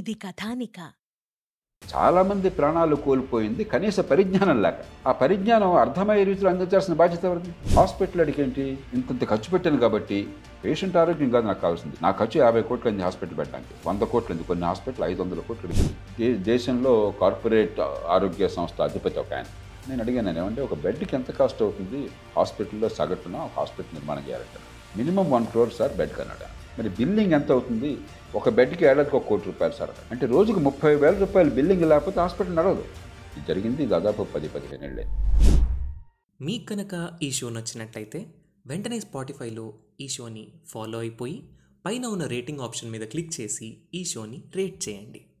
ఇది కథానిక. చాలామంది ప్రాణాలు కోల్పోయింది కనీస పరిజ్ఞానం లేక. ఆ పరిజ్ఞానం అర్థమయ్యే రీతిలో అందించాల్సిన బాధ్యత ఎవరిది? హాస్పిటల్ అడిగేంటి? ఇంతంత ఖర్చు పెట్టాను కాబట్టి పేషెంట్ ఆరోగ్యం కాదు నాకు కావాల్సింది. నా ఖర్చు యాభై కోట్లు అయింది హాస్పిటల్ పెట్టడానికి. వంద కోట్లుంది కొన్ని హాస్పిటల్ ఐదు వందల కోట్లు అడిగింది. దేశంలో కార్పొరేట్ ఆరోగ్య సంస్థ అధిపతి ఒక ఆయన. నేను అడిగాను ఏమంటే ఒక బెడ్కి ఎంత కాస్ట్ అవుతుంది? హాస్పిటల్లో సగటున ఒక హాస్పిటల్ నిర్మాణం చేయాలంటే minimum one crore sir bed కన్నాడు మరి బిల్లింగ్ ఎంత అవుతుంది? ఒక బెడ్కి ఏడాదికి ఒక కోటి రూపాయలు సార్. అంటే రోజుకు ముప్పై వేల రూపాయలు బిల్లింగ్ లేకపోతే హాస్పిటల్ నడవదు. ఇది జరిగింది దాదాపు పది పదిహేను ఏళ్ళే. మీకు కనుక ఈ షో నచ్చినట్లయితే వెంటనే స్పాటిఫైలో ఈ షోని ఫాలో అయిపోయి పైన ఉన్న రేటింగ్ ఆప్షన్ మీద క్లిక్ చేసి ఈ షోని రేట్ చేయండి.